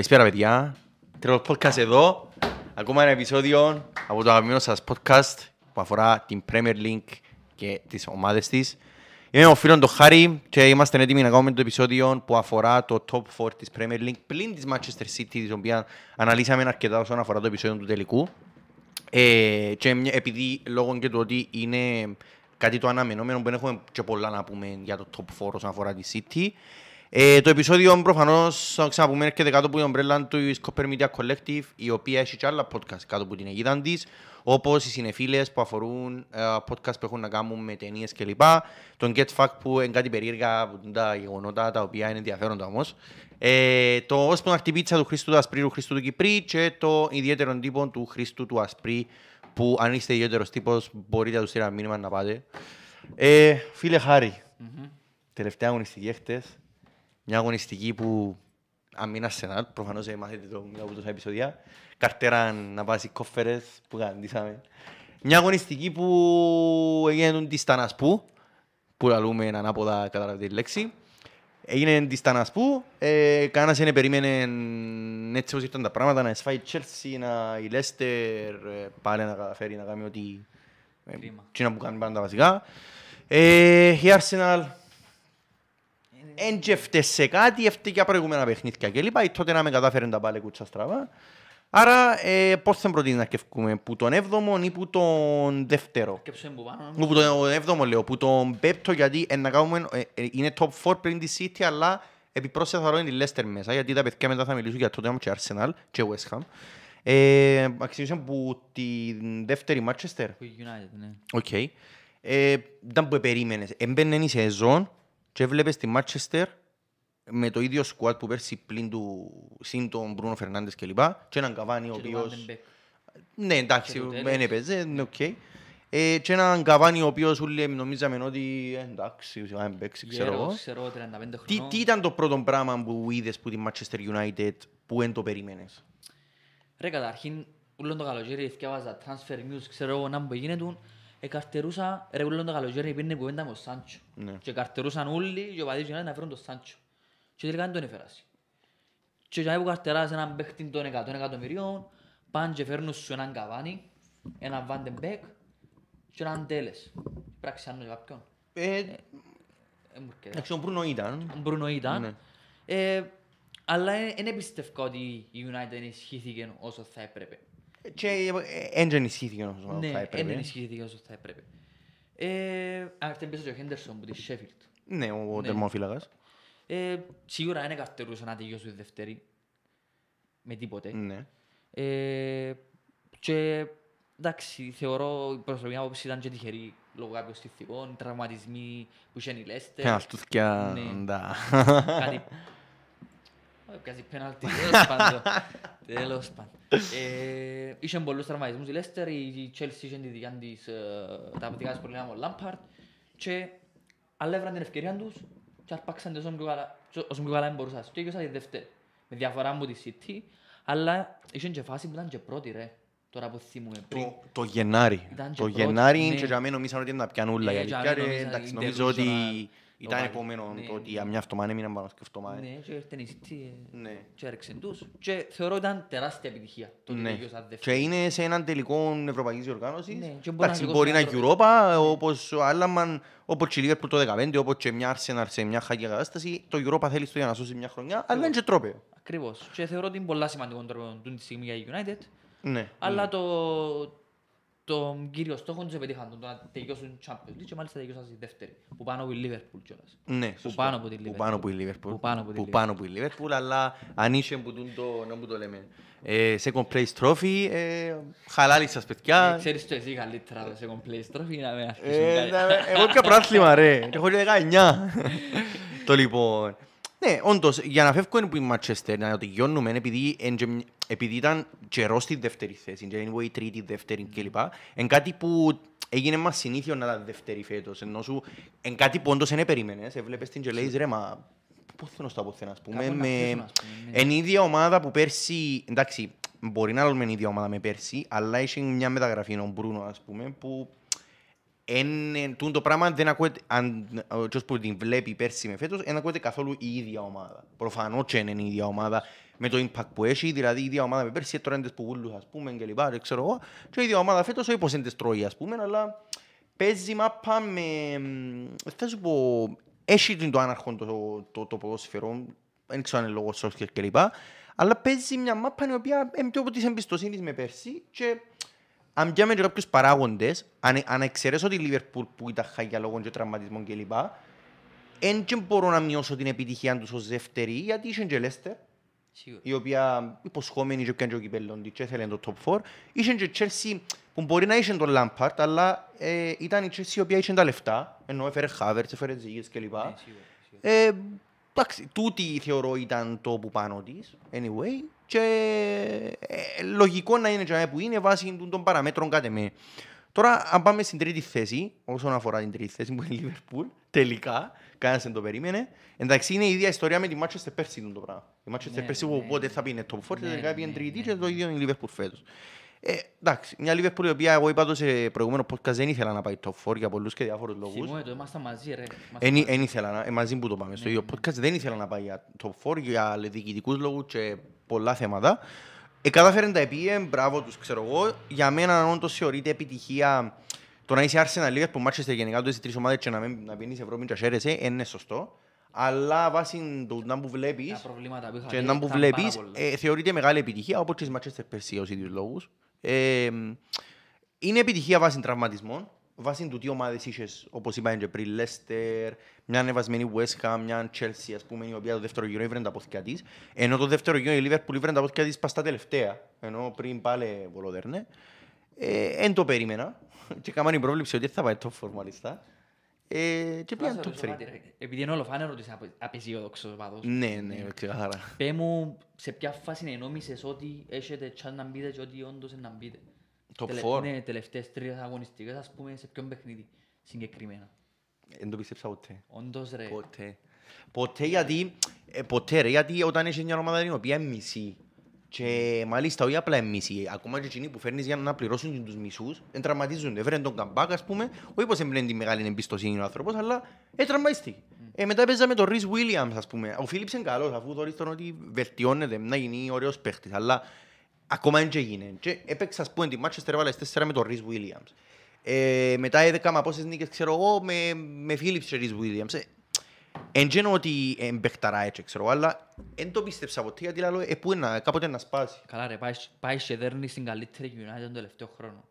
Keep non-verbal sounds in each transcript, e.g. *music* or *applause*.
Καλησπέρα παιδιά. Τρίτο podcast εδώ. Ακόμα ένα επεισόδιο από το αγαπημένο σας podcast που αφορά την Premier League και τις ομάδες της. Είμαι ο φίλος του Χάρη και είμαστε έτοιμοι να κάνουμε το επεισόδιο που αφορά το top 4 της Premier League πλην της Manchester City, της οποία αναλύσαμε αρκετά όσον αφορά το επεισόδιο του τελικού. Ε, και μια- επειδή λόγω και του ότι είναι κάτι το αναμενόμενο που δεν έχουμε και πολλά να πούμε για το top 4 όσον αφορά τη City. Ε, το επεισόδιο προφανώς θα ξαναπούμε έρχεται κάτω από την ομπρέλα του Copper Media Collective η οποία έχει και άλλα podcast κάτω από την αιγίδα της όπως οι συνεφίλες που αφορούν ε, podcast που έχουν να κάνουν με ταινίες κλπ. Τον Get Fact που είναι κάτι περίεργα που είναι τα γεγονότα τα οποία είναι ενδιαφέροντα όμως. Ε, το Όσπον Αρτιπίτσα του Χρήστου του Ασπρί του Χρήστου του Κυπρί και το ιδιαίτερο τύπο του Χρήστου του Ασπρί που αν είστε ιδιαίτερος τύπος μπορείτε να του στείλετε ένα μήνυμα να πάτε. Ε, φίλε Χάρη, τελευταία αγωνιστική χτες, μια αγωνιστική που αν μην Arsenal, προφανώς ε, μάθετε το μετά από τόσα επεισόδια, καρτέρα να πάσει κόφερες που καντήσαμε. Μια αγωνιστική που έγινε τη Στανασπού, που λαλούμε ανάποδα καταλαβαίνετε τη λέξη. Έγινε τη Στανασπού, ε, κανένας δεν περίμενε έτσι όπως ήρθαν τα πράγματα, να εσφάει η Chelsea, να η Leicester ε, πάλι να καταφέρει να κάνει ό,τι ε, Κρίμα. εκείνα που κάνει πάντα τα βασικά. Ε, η Arsenal Εν και φταίει σε κάτι, έφταιγε για προηγούμενα παιχνίδια και λοιπά. Η τότε να με κατάφερε να τα πάλι κούτσα στραβά. Άρα, ε, πώς θα προτείνεις να κεφκούμε, που τον 7ο ή που τον δεύτερο; Και ψέν που πάνω. Που τον 7ο λέω, που τον πέπτο γιατί ε, να κάνουμε, ε, ε, είναι top 4 πριν τη City, αλλά επιπρόσθετα θα ρώνει τη Leicester μέσα, γιατί τα παιδιά μετά θα μιλήσουν για τότε και Arsenal και West Ham. Ε, αξιούσαν που τη δεύτερη Manchester. Που η United, ναι. Οκ. Ε, ήταν που περίμενες. Έμπαινε η σεζόν και έβλεπες τη Manchester με το ίδιο squad που πέρσι πλην του συν τον Μπρούνο Φερνάντες και λοιπά και έναν Καβάνι ο Και του οποίος... Van de Beek. Ναι, εντάξει, και του δεν Τέλες. έπαιζε, είναι οκ. Ε, και έναν Καβάνι ο οποίος όλοι νομίζαμε ότι ε, εντάξει, αν παίξει, ξέρω εγώ. Γέρος, ξέρω, 35 Τι, χρονών. τι ήταν το πρώτο πράγμα που είδες που τη Manchester United που δεν το περίμενες; Ρε καταρχήν, ούλον το καλοκαίρι θυκεύαζα transfer news, ξέρω εγώ να που γίνεται, εκαρτερούσα, ρε ούλον το καλοκαίρι πήγαινε κουβέντα με ο Σάντσο. Ναι. Και καρτερούσαν όλοι και ο παδίς United να φέρουν τον Σάντσο. Και τελικά δεν τον έφερασαι. Και για που καρτεράς έναν παίχτη των 100 εκατομμυρίων, πάνε και φέρνουν σου έναν Καβάνι, έναν Van de Beek και έναν Τέλες. Πράξη άνω για κάποιον. Ε, Ε, μου έρχεται. εντάξει, ο Μπρούνο ήταν. Ο Μπρούνο ήταν. Ναι. Ε, αλλά δεν εμπιστεύω ότι η United ενισχύθηκε όσο θα έπρεπε. Και δεν ενισχύθηκε όσο θα Ναι, δεν έπρεπε. ενισχύθηκε όσο θα έπρεπε. Ε, αν έρθει πίσω και ο Χέντερσον που τη Sheffield. Ναι, ο Ναι. τερμοφύλακας. Ε, σίγουρα δεν καρτερούσε να τελειώσει η δεύτερη. Με τίποτε. Ναι. Ε, και εντάξει, θεωρώ η προσωπική άποψη ήταν και τυχερή λόγω κάποιων στιθικών, τραυματισμοί που είχε η Leicester. Πέναλτούθκια, Ναι. ντά. Κάτι... Όχι, Πιάζει πέναλτι, τέλος *laughs* πάντων. Τέλος πάντων. Ε, Είχαν πολλούς τραυματισμούς η Leicester, η Chelsea είχε τη δικιά της, ε, τα δικά της προβλήματα με τον Lampard και αλεύραν την ευκαιρία τους και αρπάξαν όσο πιο καλά, όσο πιο καλά δεν μπορούσαν. Και έκαισαν τη δεύτερη, με διαφορά μου τη City, αλλά είχαν και φάση που ήταν και πρώτη ρε, τώρα που θυμούμε πριν. Το- Το Γενάρη. Ήταν και Το πρώτη, Γενάρη ναι. και για μένα νομίζαν ότι είναι τα πιανούλα. Ναι, η για αλήθεια. μένα Και, νομίζαν Εντάξει, είναι νομίζω ότι delusional. ήταν Το επόμενο πάλι. το Ναι, ότι ναι. για μια εβδομάδα έμειναν πάνω σκεφτόμα. Ναι, και ήρθε η City ε, Ναι. και έριξε τους. Και θεωρώ ότι ήταν τεράστια επιτυχία το ότι Ναι. τελειώσαν Και δεύτερη. είναι σε έναν τελικό ευρωπαϊκής οργάνωσης. Ναι, και μπορεί Εντάξει, να μπορεί να σηκώσει είναι ένα Europa, όπως ο Άλαμαν, όπως και η Liverpool το 2015, όπως και μια Arsenal σε μια χαγιά κατάσταση. Το Europa θέλει στο για να σώσει μια χρονιά, αλλά είναι και τρόπαιο. Ακριβώς. Και θεωρώ ότι είναι πολλά σημαντικό τρόπο τούτη τη στιγμή για η United. Ναι. Αλλά το, το κύριο στόχο τους επετύχαν, το να τελειώσουν Champions League και μάλιστα τελειώσαν στη δεύτερη. Που πάνω από η Liverpool κιόλας. Ναι, Που σωστό. πάνω από τη Που Liverpool. πάνω από η Liverpool. Που πάνω από τη Που Liverpool. πάνω από η Liverpool, αλλά αν είσαι που τούν το, να μου το λέμε. Ε, second place trophy, ε, χαλάλι σας Ε, παιδιά. Ξέρεις το εσύ καλύτερα το second place trophy να με Ε, αρχίσουν να- κάτι. Εγώ πια πράθλημα ρε, έχω και 19. *laughs* Το λοιπόν. Ναι, όντως, για να φεύγω είναι που η Manchester, να το τελειώνουμε, επειδή, εν και μ- επειδή ήταν καιρός στη δεύτερη θέση, και είναι η τρίτη, δεύτερη κλπ. Είναι κάτι που έγινε μας συνήθιο να ήταν δεύτερη φέτος, ενώ σου, είναι κάτι που όντως δεν περίμενες, έβλεπες την και λέεις ρε, μα πού θέλω στο αποθέν, ας πούμε, Κάπου να με... πέσουν, ας πούμε, ναι. Εν η ίδια ομάδα που πέρσι, εντάξει, μπορεί να λέμε η ίδια ομάδα με πέρσι, αλλά είχε μια μεταγραφή ο Μπρούνο, ας πούμε, που εν, εν, τούτο το πράγμα δεν ακούεται, αν ο ποιος που την βλέπει πέρσι με φέτος, δεν ακούεται καθόλου η ίδια ομάδα. Προφανώς και είναι η ίδια ομάδα με το impact που έχει, δηλαδή η ίδια ομάδα με πέρσι, τώρα είναι τις που βούλους ας πούμε και λοιπά, δεν ξέρω εγώ, και η ίδια ομάδα φέτος όχι πως είναι τις τρώει ας πούμε, αλλά παίζει μάπα με, θα σου πω, έχει το άναρχο το, το, το, το ποδόσφαιρο, δεν ξέρω αν είναι λόγω σόφκερ και λοιπά, αλλά παίζει μια μάπα η οποία είναι πιο από της εμπιστοσύνης με πέρσι και αν πιάμε και κάποιους παράγοντες, αν, αν εξαιρέσω τη Λίβερπουλ που ήταν χάγια λόγω και τραυματισμών κλπ. Εν και μπορώ να μειώσω την επιτυχία τους ως δεύτερη, γιατί είχε και Λέστερ, Σίγουρα. η οποία υποσχόμενη και πιάνε και ο κυπέλλον της και θέλει το top 4. Είχε και Chelsea που μπορεί να είχε τον Λάμπαρτ, αλλά ε, ήταν η Chelsea η οποία είχε τα λεφτά, ενώ έφερε Χάβερτς, έφερε Ζήγες κλπ. Ναι, σίγουρα, σίγουρα. Ε, εντάξει, τούτη θεωρώ ήταν το που πάνω της, anyway, και ε, λογικό να είναι και που είναι βάσει τούτων των παραμέτρων κάτε με. Τώρα, αν πάμε στην τρίτη θέση, όσον αφορά την τρίτη θέση που είναι η Liverpool, τελικά, κανένας δεν το περίμενε. Εντάξει, είναι η ίδια ιστορία με τη Manchester πέρσι τούτο το πράγμα. Η Manchester Ναι, πέρσι ναι, που ναι. πότε θα πήγαινε top 4 και Ναι, τελικά πήγαινε ναι, τρίτη ναι, και το ναι. ίδιο είναι η Liverpool φέτος. Ε, εντάξει, μια Liverpool η οποία εγώ είπα το σε προηγούμενο podcast δεν ήθελα να πάει top 4 για πολλούς και διάφορους λόγους. Θυμούμαι το, ήμασταν μαζί ρε. Ήμασταν Εν, μαζί. εν ήθελα να, ε, μαζί που το πάμε. Στο Ναι, ίδιο ναι. podcast δεν ήθελα να πάει για top 4 για διοικητικούς λόγους και πολλά θέματα. Ε, κατάφεραν τα επίε, μπράβο τους, ξέρω εγώ. Για μένα, αν όντως θεωρείται επιτυχία το να είσαι Arsenal Liverpool, Manchester γενικά, το είσαι τρεις ομάδες και να, μην, να πίνεις Ευρώπη και να χαίρεσαι, είναι σωστό. Αλλά βάσει του να που Τα βλέπεις προβλήματα που είχα και λέει να που ήταν βλέπεις, πάρα πολλά. ε, θεωρείται μεγάλη επιτυχία, όπως και στις Manchester πέρσι για τους ίδιους λόγους. Ε, είναι επιτυχία βάσει τραυματισμών, βάσει του τι ομάδες είχες, όπως είπαμε και πριν, Leicester, μια ανεβασμένη West Ham, μια Chelsea, ας πούμε, η οποία το δεύτερο γύρο ήβρε τα πόθηκια της, ενώ το δεύτερο γύρο η Liverpool ήβρε τα πόθηκια της πας στα τελευταία, ενώ πριν πάλι βολοδέρνε. Ε, εν το περίμενα *laughs* και κάμαν η πρόβληψη ότι θα πάει top 4 μάλιστα. Ε, και Να σε πήγαν top ρωτήσω 3. κάτι, ρε. Επειδή είναι ολοφάνερο ότι είσαι απε- απεσιόδοξος οπαδός. Ναι, ναι, ξεκάθαρα. Πέ μου, σε ποια φάση ενόμισες ότι έχετε chance να μπείτε και ότι όντως είναι να μπείτε. Top Τελε- 4. Ναι, τελευταίες τρεις αγωνιστικές, ας πούμε, σε ποιον παιχνίδι συγκεκριμένα. Δεν το πίστεψα ποτέ. Όντως ρε. Ποτέ. Ποτέ γιατί, ε, ποτέ ρε, γιατί όταν έχεις μια ομάδα την οποία είναι μισή και μάλιστα όχι απλά είναι μισή, ακόμα και εκείνοι που φέρνεις για να πληρώσουν τους μισούς, δεν τραυματίζονται. Έφεραν τον καμπάκ, ας πούμε, όχι πως έμπαινε τη μεγάλη εμπιστοσύνη ο άνθρωπος, αλλά ε, τραυματίστηκε. Ε, μετά παίζαμε τον Ρις Williams, ας πούμε. Ο Φίλιπς είναι καλός, αφού θεωρείς τον ότι βελτιώνεται, να γίνει ωραίος παίχτης, αλλά ακόμα δεν και έγινε. Και έπαιξα, ας πούμε, τη Manchester έβαλε 4 με τον Ρις Williams. Ε, μετά έδεκα πόσες νίκες, ξέρω εγώ, με, με Φίλιπς και Ρις Williams. Ε, Εν τζένω ότι εμπαιχταρά έτσι, ξέρω, αλλά δεν το πίστεψα ποτέ, γιατί λέω, ε, πού είναι, να- κάποτε να σπάσει. Καλά ρε, πάει- πάει και δέρνει στην καλύτερη United τον τελευταίο χρόνο.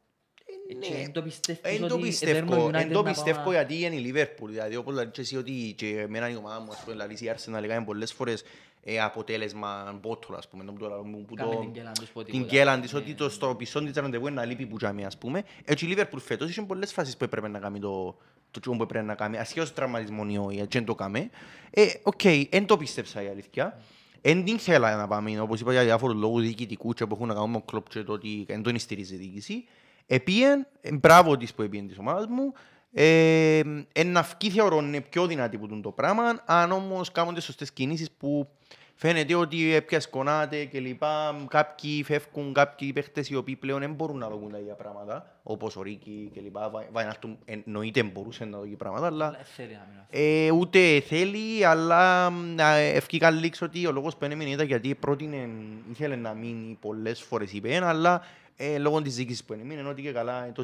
Ε, και ναι. εν το πιστεύεις Εν το ότι πιστεύω, δέρνει ο εν United το να πιστεύω πάμε- γιατί είναι η Λίβερπουλ, δηλαδή όπως λέει και εσύ ότι και εμένα η ομάδα μου, ας πούμε, δηλαδή η Arsenal έκανε πολλές φορές ε, αποτέλεσμα μπότολ, ας πούμε, που το- που Κάμε το- την κέλα τους πω την τίποτα. κέλαν της, Ναι, ότι το στο πισόν της ραντεβού είναι να λείπει που τζάμε, ας πούμε. Έτσι η Λίβερπουλ φέτος είχε πολλές φάσεις που έπρεπε να κάνει το, το τσιόν που έπρεπε να κάνει, ασχέτως τραυματισμό ή όχι, έτσι δεν το κάμε. Ε, οκ, δεν το πίστεψα η αλήθεια. Εν την θέλα να πάμε, όπως είπα για διάφορους λόγους διοικητικούς και που έχουν να κάνουν με ο κλόπ και το ότι δεν τον στηρίζει η διοίκηση. Επίεν, ε, μπράβο της που επίεν της ομάδας μου, ε, εν αυκή θεωρώ είναι πιο δυνατή που τούν το πράγμα, αν όμως κάνουν τις σωστές κινήσεις που φαίνεται ότι επιασκονάται και λοιπά, κάποιοι φεύγουν, κάποιοι παίχτες οι οποίοι πλέον δεν μπορούν να δουν τα ίδια πράγματα, όπως ο Ρίκη και λοιπά, Βα- Βαϊνάλτουμ εννοείται μπορούσε να δει πράγματα, αλλά Αλλά θέλει να μείνω. ε, ούτε θέλει, αλλά ευκήκα λήξω ότι ο λόγος που έμεινε ήταν γιατί πρότεινε, ήθελε να μείνει πολλές φορές είπε, αλλά ε, λόγω της διοίκησης που έμεινε, ότι και καλά, ε, το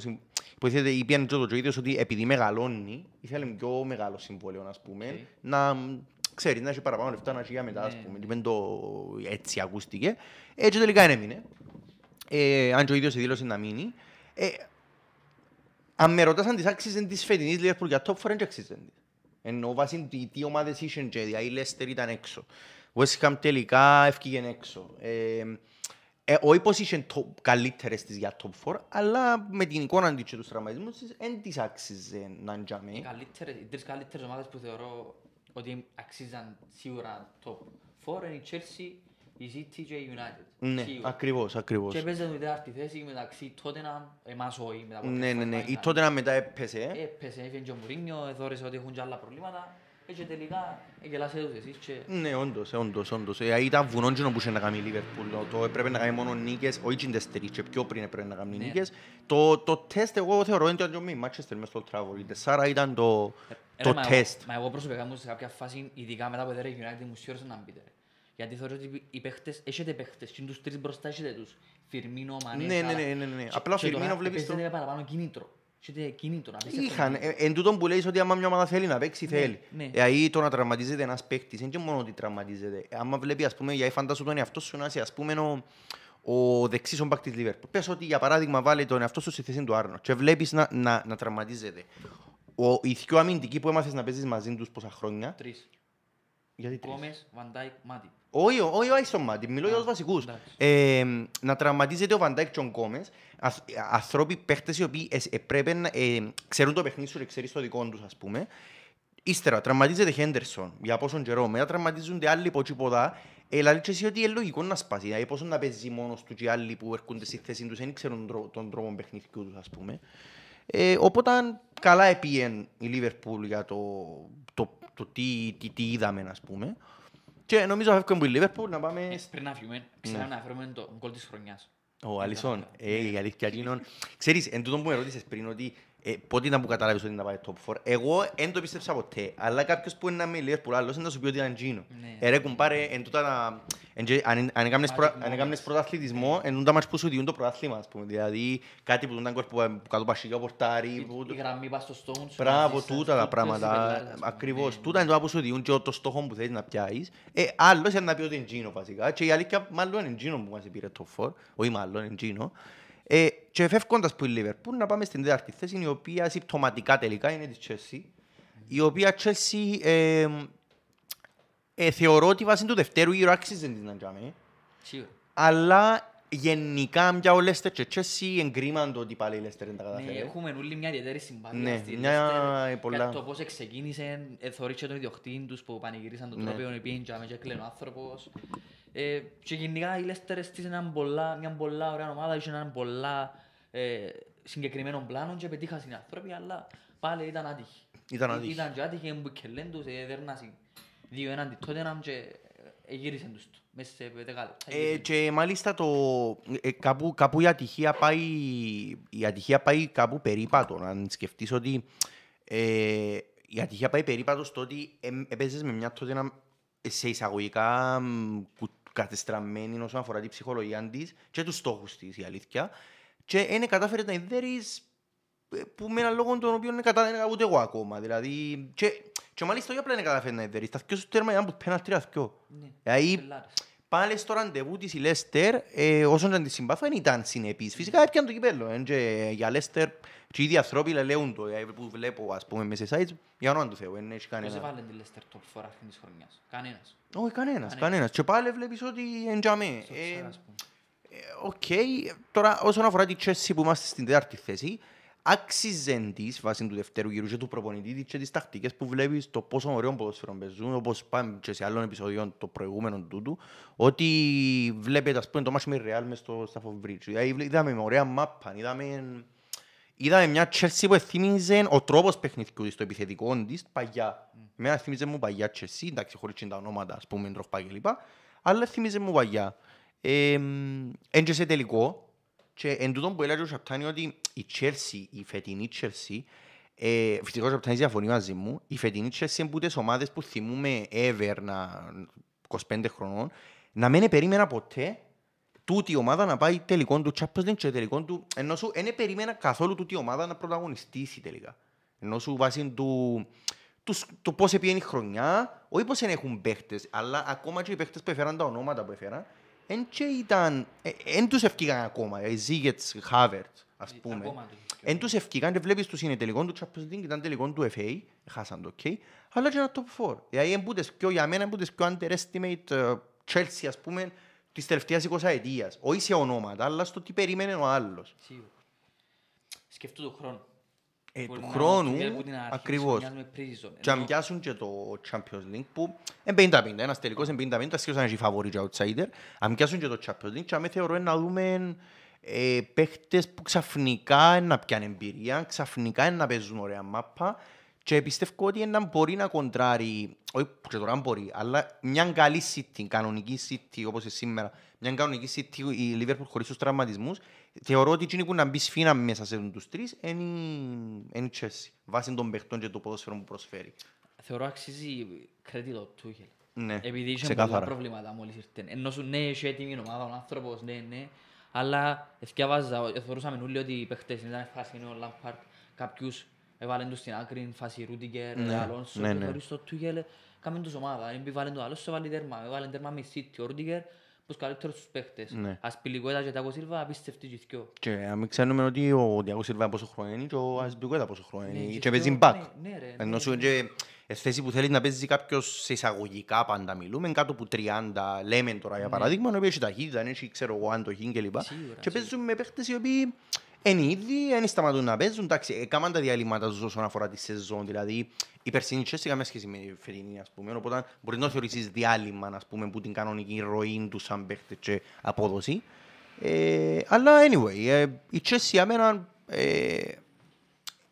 συμ... υποθέτει, είπε και το ίδιος ότι επειδή μεγαλώνει, ήθελε πιο μεγάλο συμβόλαιο, ας πούμε, Οκ. να μ, ξέρεις, να έχει παραπάνω λεφτά, να έχει για μετά, ας Ναι, πούμε, ναι. και δεν το έτσι ακούστηκε. Έτσι τελικά έμεινε. Ε, αν και ο ίδιος δήλωσε να μείνει. Ε, αν με ρωτάς αν της άξιζε της φετινής Liverpool για top 4, δεν άξιζε της. Ενώ βάσει τι, τι ομάδες είχαν και δηλαδή η Leicester ήταν έξω. West Ham τελικά έφυγε έξω. Ε, ε, όχι πως είχε το, καλύτερες της για top 4, αλλά με την εικόνα της και τους τραυματισμούς της, δεν της άξιζε να είναι για Οι μέ. καλύτερες- οι τρεις καλύτερες ομάδες που θεωρώ ότι αξίζαν σίγουρα top 4 είναι η Chelsea, η City και η United. Ναι, Σίγουρα. ακριβώς, ακριβώς. Και παίζαν την τέταρτη θέση μεταξύ Tottenham, εμάς όχι, μετά από Ναι, τρεις ναι, φορές ναι. πάλι Η ήταν. τότε να μετά έπαιζε. ε. Έπεσε, έφυγε και ο Μουρίνιο, έδωρεσε ότι έχουν και άλλα προβλήματα. Ε, Και τελικά γελάσετε τους εσείς και... Ναι, όντως, ε, όντως, όντως. Ε, Ήταν βουνόν και που είχε να κάνει η Λίβερπουλ. Το έπρεπε να κάνει μόνο νίκες, όχι και τέσσερις, και πιο πριν έπρεπε να κάνει Ναι. νίκες. Το, το τεστ εγώ θεωρώ είναι το μη Μάτσεστερ μες στο Old Trafford. Η τεσσάρα ήταν το, Ε, το ρε, μα εγώ- τεστ. Μα εγώ προσωπικά μου σε κάποια φάση, ειδικά μετά που έδερε η United, μου σιώρεσε να μπείτε. ρε. Γιατί θεωρώ ότι οι παίχτες, έχετε παίχτες, και τους τρεις μπροστά έχετε τους. Φιρμίνο, Μανέ, Ναι, ναι, Σάλα. ναι, ναι, ναι. Και- Απλά ο και τώρα Φιρμίνο βλέπεις παίζετε το- με παραπάνω κίνητρο. Έχετε κίνητρο, απίστευτο Είχαν, κίνητρο. ε, εν τούτον που λέει ότι άμα μια ομάδα θέλει να παίξει, Ναι, θέλει. ναι. Δηλαδή το να τραυματίζεται ένας παίκτης, είναι και μόνο ότι τραυματίζεται. Ε, Άμα βλέπει, ας πούμε, για φαντάσου τον εαυτό σου να είσαι, ας πούμε, ο, ο δεξής ο μπακς της Λίβερπουλ. Πες ότι, για παράδειγμα, βάλει τον εαυτό σου στη θέση του Άρνο και βλέπεις να, να, να τραυματίζεται. Ο, οι δυο αμυντικοί που έμαθες να παίζεις μαζί τους πόσα χρόνια; Τρεις. Γιατί τρεις; Κόμες, Βαντάικ, Μάτι. Όχι, όχι, όχι στον Μάτι, μιλώ για τους Α, βασικούς. εντάξει. Ε, να τραυματίζεται ο Βαντάικ και ο Γκόμες, αθ- ανθρώποι, παίχτες οι οποίοι ε, ε, πρέπει να ε, ξέρουν το παιχνίδι σου και ξέρεις το δικό τους, ας πούμε. Ύστερα, τραυματίζεται Χέντερσον για πόσον καιρό, μετά τραυματίζονται άλλοι από τσίποδα. Ε, λέει και εσύ ότι είναι λογικό να σπάσει, δηλαδή πόσο να παίζει μόνος του και οι άλλοι που έρχονται στη θέση τους δεν ξέρουν τον τρόπο- τον τρόπο παιχνιδιού τους, ας πούμε. Ε, οπότε καλά επίεν η Λίβερπουλ για το, το, το, τι, τι, τι είδαμε, ας πούμε. Και νομίζω φεύγουμε από η Λίβερπουλ να πάμε Ε, Πριν να φύγουμε, ξέραμε να φέρουμε το γκολ της χρονιάς. ο Αλισόν, ε, η αλήθεια είναι... Ξέρεις, εν τούτο που με ρώτησες πριν ότι ε, πότε ήταν που κατάλαβες ότι να πάει top 4. Εγώ δεν το πίστεψα ποτέ, αλλά κάποιος που είναι να με λέει που άλλος να σου πει ότι ήταν Gino. Ναι. Ε, ρε κουμπάρε, εν τούτα να... εν τζε- Αν αν έκαμνες προ- Magic αν έκαμνες πρωταθλητισμό, εν τούτα μάτς που σου διούν το πρωτάθλημα, ας πούμε. Δηλαδή, κάτι που τον γκολ που που κάτω πασίγια πορτάρι, που... Η γραμμή πας στο Stones. Μπράβο, μαζί σας, τούτα τα τούτες οι πράγματα. πελάρες, ας πούμε. Ακριβώς. Ναι, Τούτα είναι το που σου διούν και το στόχο που θέλεις να πιάσεις. Ε, άλλος είναι να πει ότι είναι Gino βασικά. Και η αλήθεια μάλλον είναι Gino που μας πήρε το φορ. Όχι μάλλον, είναι Gino. Ε, και φεύγοντας που η Liverpool να πάμε στην τέταρτη θέση, η οποία συμπτωματικά τελικά είναι της Chelsea. Η οποία Chelsea ε, ε, θεωρώ ότι βάσει του δευτέρου γύρω άξιζε της να τζάμε. Σίγουρα. Αλλά γενικά για ο Leicester και Chelsea εγκρίμαν το ότι πάλι η Leicester δεν τα Ναι, καταφέρει. έχουμε όλοι μια ιδιαίτερη συμπάθεια Ναι, στη μια- Leicester ε, πολλά. για το πώς ξεκίνησε, ε, θωρείς και τον ιδιοκτήτη τους που πανηγυρίσαν τον Ναι. τρόπο οι οποίοι τζάμε και έκλαιγε ο άνθρωπος. Ε, και γενικά η Leicester έστησε έναν πολλά, μια πολλά ωραία ομάδα, είχε έναν πολλά ε, συγκεκριμένο πλάνο και πετύχασαν οι άνθρωποι, αλλά πάλι ήταν άτυχοι. Ήταν Ή- άτυχοι. Ήταν και άτυχοι που κελέν τους, έδερνασαν δύο έναντι τότε και ε, γύρισαν τους το, μέσα σε δέκα λεπτά. Ε, γύρισαν. και μάλιστα το, ε, κάπου, κάπου η, ατυχία πάει, η ατυχία πάει κάπου περίπατο. Αν σκεφτείς ότι ε, η ατυχία πάει περίπατος στο ότι ε, έπαιζες με μια τότε ένα, σε εισαγωγικά μ, κου- κατεστραμμένη όσον αφορά την ψυχολογία της και τους στόχους της η αλήθεια και δεν κατάφερες να ιδέρεις ε, που με έναν λόγο τον οποίο δεν κατάφερε ούτε εγώ ακόμα. Δηλαδή, και, και μάλιστα όχι απλά δεν κατάφερες να ιδέρεις, τα δυο σου τέρμα ήταν που πέναλτι τα δυο. Ναι, Δηλαδή, πελάρες. Πάλι στο ραντεβού της η Λέστερ, ε, όσον και αν τη συμπάθω, δεν ήταν συνεπής. Φυσικά έπιαν το κυπέλλο. ε, και για Λέστερ, και οι ίδιοι ανθρώποι λέουν το, ε, που βλέπω ας πούμε μέσα σε sites, για όνομα του Θεού, δεν έχει Ποιος κανένα. έβαλε τη Leicester top 4 αρχήν της χρονιάς; Κανένας. Όχι, κανένας, Κανένας. κανένας. Και πάλι βλέπεις ότι είναι τζιαμαί. Στο Ε, ξέρω, ας πούμε. ε, Οκ, τώρα όσον αφορά τη Chelsea που είμαστε στην τέταρτη θέση, άξιζε της βάσει του δευτέρου γύρου και του προπονητή της και τις τακτικές που βλέπεις το πόσο ωραίο ποδόσφαιρο παίζουν, όπως πάμε και σε άλλων επεισοδιών το προηγούμενο τούτου, ότι βλέπετε ας πούμε το μάτσο με Real μες στο Stafford Bridge. Δηλαδή είδαμε με ωραία μάπα, είδαμε, είδαμε μια Chelsea που θύμιζε ο τρόπος παιχνιδιού της, το επιθετικό της, παγιά. Εμένα θύμιζε μου παγιά Chelsea, εντάξει χωρίς και τα ονόματα, ας πούμε, τροφπά κλπ. Αλλά θύμιζε μου παγιά. Εν και σε τελικό, και εν τούτον που έλεγε ο Σαπτάνη ότι η Chelsea, η φετινή Chelsea, ε, φυσικά ο Σαπτάνης διαφωνεί μαζί μου, η φετινή Chelsea είναι που τις ομάδες που θυμούμε ever να, 25 χρονών, να μην περίμενα ποτέ τούτη η ομάδα να πάει τελικό του Champions League και τελικό του, ενώ σου δεν περίμενα καθόλου τούτη η ομάδα να πρωταγωνιστήσει τελικά. Ενώ σου βάσει του, τους, το πώς επήγαινε η χρονιά, όχι πώς δεν έχουν παίχτες, αλλά ακόμα και οι παίχτες που έφεραν τα ονόματα που έφεραν, εν και ήταν, ε, εν τους ευκήγαν ακόμα, οι Ζίγετς, Χάβερτς, ας πούμε. Ακόμα τους Εν τους ευκήγαν και βλέπεις τους είναι τελικό του Champions League, ήταν τελικό του FA, χάσαν το ok, αλλά και ένα top 4. Δηλαδή είναι που τις πιο, για μένα είναι που τις πιο underestimate ε, Chelsea, ας πούμε, της τελευταίας 20 ετίας. Όχι σε ονόματα, αλλά στο τι περίμενε ο άλλος. Σίγουρα. Σκεφτού του χρόνου. Ε, Μπορεί του να χρόνου, βγει από την αρχή της ακριβώς. χρονιάς με pre-season. Και αν Ενώ- πιάσουν και το Champions League που είναι 50-50, ένας τελικός είναι 50-50, ασχέτως αν έχει φαβορή και outsider. Αν πιάσουν και το Champions League, και αν θεωρώ να δούμε ε, παίχτες που ξαφνικά είναι να πιάνουν εμπειρία, ξαφνικά είναι να παίζουν ωραία μάπα Και πιστεύω ότι να μπορεί να κοντράρει, όχι και τώρα μπορεί, αλλά μια καλή City, κανονική City όπως είναι σήμερα, μια κανονική City η Liverpool χωρίς τους τραυματισμούς, θεωρώ ότι εκείνη που να μπει σφίνα μέσα σε τους τρεις είναι η- είναι η Chelsea, βάσει των παιχτών και του ποδόσφαιρου που προσφέρει. Θεωρώ αξίζει credit ο Tuchel. Ναι, Επειδή είχε πολλά ξεκάθαρα. προβλήματα μόλις ήρθε. Ενώ σου ναι, είχε έτοιμη ομάδα, ο άνθρωπος, ναι, ναι. Αλλά εθιάβαζα, θεωρούσαμε όλοι ότι οι παίχτες ήταν φάση είναι ο Λάμπαρτ. Κάποιους έβαλαν τους στην άκρη, φάση Ρούντιγκερ, Ναι, Αλόνσο. ναι, και ναι. χωρίς το Tuchel κάμεν τους ομάδα. Εμπι βάλεν το άλλο, σε βάλει τέρμα. Έβαλεν τέρμα με City, ο Ρούντιγκερ, τους καλύτερους τους παίχτες. Ναι. Ασπιλικόετα και Τάκο Σίλβα, απίστευτοι και οι δυο. Και να μην ξέρουμε ότι ο Διάκο Σιλβά πόσο χρόνο είναι και ο Ασμπικουέτα πόσο χρόνο Ναι, είναι και και παίζει πιο- back. ναι, ναι, ρε, Ενώ ναι, σου ναι. είναι και θέση που θέλεις να παίζει κάποιος σε εισαγωγικά πάντα μιλούμε, κάτω από 30 λέμε τώρα για παράδειγμα, ο οποίος έχει ταχύτητα, έχει ξέρω εγώ αν το χιν κλπ. Σίγουρα, Και παίζουν με παίχτες οι οποίοι είναι ήδη, δεν σταματούν να παίζουν, εντάξει, έκαναν τα διαλύματα τους όσον αφορά τη σεζόν, δηλαδή η περσινή Chelsea καμία σχέση με τη φετινή, ας πούμε, οπότε μπορεί να το θεωρήσεις διάλειμμα, ας πούμε, που την κανονική ροή του σαν παίχτες και απόδοση. Ε, αλλά anyway, ε, η Chelsea για μένα ε,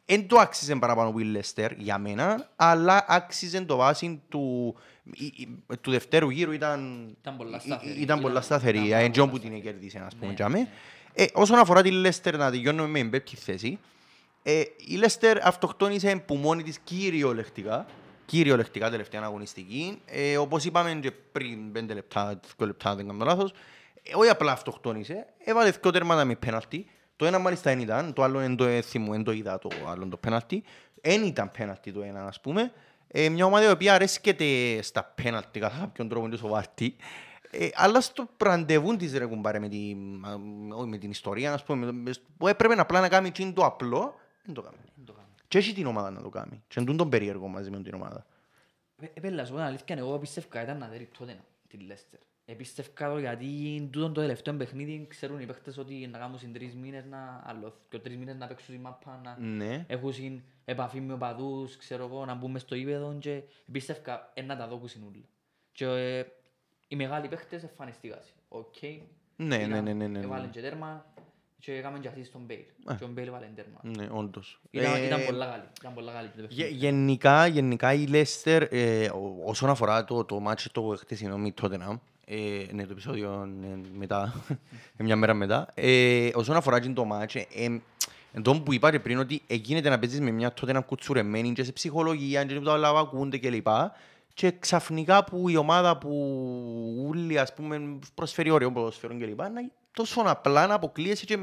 δεν το άξιζε παραπάνω που η Λέστερ για μένα, αλλά άξιζε το βάση του, η- η- του δευτέρου γύρου ήταν, Ήταν πολλά ή- σταθερή. ήταν πολλά Ήταν- σταθερή. ήταν Ε, πάρα εντός πολλά που την σταθερή. κέρδισε, ας πούμε, Ναι, για μέ. ναι. Ε, όσον αφορά τη Λέστερ, να τελειώνουμε με εμπέπτη θέση, ε, η Λέστερ αυτοκτόνησε που μόνη της κυριολεκτικά, κυριολεκτικά τελευταία αγωνιστική. Ε, όπως είπαμε και πριν πέντε λεπτά, δύο λεπτά, δεν κάνω λάθος, ε, όχι απλά αυτοκτόνησε, έβαλε δύο τέρματα με πέναλτι. Το ένα μάλιστα δεν ήταν, το άλλο δεν το έθιμου, δεν το είδα το άλλο το πέναλτι. Δεν ήταν πέναλτι το ένα, ας πούμε. Ε, μια ομάδα η οποία αρέσκεται στα πέναλτι κατά κάποιον τρόπο, είναι σοβαρή. Ε, αλλά στο ραντεβού της ρε κουμπάρε με, τη, α, όχι, με την ιστορία, ας πούμε, με το- με- που έπρεπε απλά να κάνει εκείνο το απλό, δεν το κάνει. Δεν το κάνω. Και έχει την ομάδα να το κάνει. Και εντούν τον περίεργο μαζί με την ομάδα. Ε, Επέλα, σου πω την αλήθεια, εγώ πίστευκα ήταν να δέρει τότε τη Λέστερ. Επίστευκα το γιατί τούτον το τελευταίο παιχνίδι ξέρουν οι παίχτες ότι να κάνουν συν τρεις μήνες να, άλλο, και τρεις μήνες να παίξουν τη μάπα, να Ναι. έχουν συν επαφή με οπαδούς, ξέρω εγώ, να μπουν μες στο ύπεδο και πίστευκα ε, να τα δω που συνούλα. Και ε, οι μεγάλοι παίχτες εμφανιστήκαν. Οκ. Ναι, Ήταν- ναι, ναι, ναι, ναι, ναι. Έβαλαν και τέρμα και έκαμε και assist στον Μπέιλ. Α. Και ο Μπέιλ έβαλε τέρμα. Ναι, όντως. Ήταν, Ε, ήταν πολλά καλή. Ήταν πολλά καλή. το γε- παιχνίδι. γενικά, γενικά η Leicester, ε, ο- όσον αφορά το, το μάτσο το χτεσινό με Tottenham, ε, ναι, το επεισόδιο ε, μετά, *laughs* μια μέρα μετά, ε, όσον αφορά και το μάτσο, ε, ε, τον που είπα και πριν ότι γίνεται να παίζεις με μια Tottenham κουτσουρεμένη και σε ψυχολογία και τα όλα που ακούνται κλπ. Και ξαφνικά που η ομάδα που ούλοι ας πούμε προσφέρει ωραίο ποδοσφαίρο κλπ. Να τόσο απλά να αποκλείεσαι και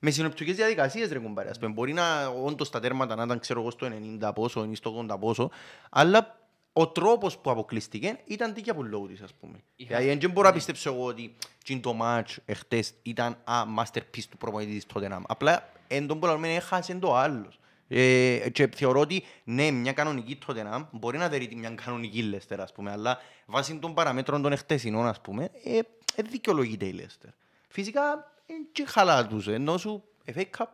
με συνοπτικές διαδικασίες ρε κουμπάρε. Ας πούμε. Μπορεί να όντως τα τέρματα να ήταν ξέρω εγώ στο 90 πόσο ή στο 80 πόσο, αλλά ο τρόπος που αποκλείστηκε ήταν τίκια που λόγω της ας πούμε. Είχα- Δηλαδή δεν μπορώ να ναι. πιστέψω εγώ ότι εκείνο το match εχθές ήταν α, masterpiece του προπονητής της Tottenham. Απλά εν τον που λέμε έχασε το άλλος. Ε, και θεωρώ ότι ναι, μια κανονική Tottenham μπορεί να δερεί μια κανονική Leicester, ας πούμε, αλλά βάσει των παραμέτρων των εχθεσινών, ας πούμε, ε, ε, δικαιολογείται η Leicester. Φυσικά, ε, και χαλά τους, ενώ σου FA Cup.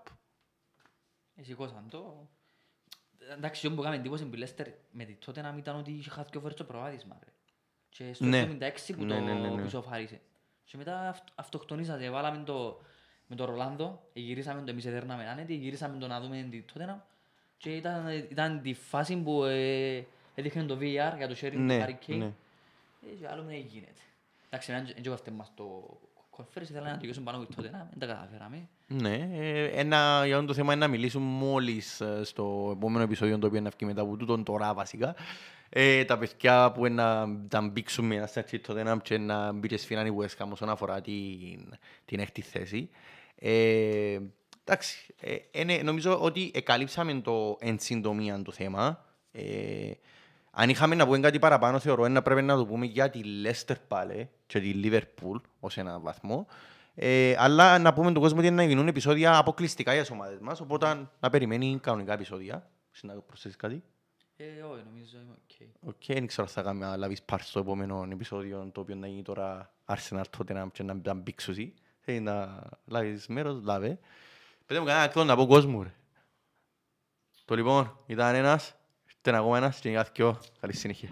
Ε, σηκώσαν το. Εντάξει, αυτό που έκαμε εντύπωση με τη Λέστερ με τη τότε να ήταν ότι είχε χάσει και ο Βέρτσο προβάδισμα. Ρε. Και στο Ναι. 76 που Ναι, το ναι, ναι, ναι. που ισοφάρισε. Και μετά αυτ- αυτοκτονήσατε, βάλαμε το με τον Ρολάνδο, γυρίσαμε το εμείς εδέρναμε άνετη, γυρίσαμε το να δούμε τη τότε να και ήταν, ήταν τη φάση που ε, έδειχνε το VAR για το sharing του Ναι, Harry Kane. ναι. Ε, και άλλος δεν γίνεται. Εντάξει, δεν έκοφτε μας το conference, ήθελα να τελειώσουν πάνω από τη τότε να, δεν τα καταφέραμε. Ναι, ε, ένα, για το θέμα είναι να μιλήσουμε μόλις ε, στο επόμενο επεισόδιο το οποίο να βγει μετά από τούτον τώρα βασικά. Ε, τα παιδιά που να τα μπήξουν με ένα σάτσι το Tottenham και να μπει και σφίναν η West Ham όσον αφορά την, την έκτη θέση. Ε, εντάξει, ε, είναι, νομίζω ότι εκαλύψαμε το εν συντομία το θέμα. Ε, αν είχαμε να πούμε κάτι παραπάνω, θεωρώ να πρέπει να το πούμε για τη Leicester πάλι και τη Liverpool ως ένα βαθμό. Ε, αλλά να πούμε τον κόσμο ότι να γίνουν επεισόδια αποκλειστικά για τις ομάδες μας, οπότε να περιμένει κανονικά επεισόδια. Εσύ να προσθέσεις κάτι; Ε, όχι, νομίζω είμαι οκ. Οκ, δεν ξέρω αν θα κάνουμε να λάβεις part στο επόμενο επεισόδιο, το οποίο να γίνει τώρα Arsenal τότε να, και να, να μπήξουσι. Θέλει να λάβεις μέρος, λάβε. Πετε μου κανένα ακτό να πω κόσμο, ρε. Το λοιπόν, ήταν ένας, ήταν ακόμα ένας και είναι κάθε Καλή συνέχεια.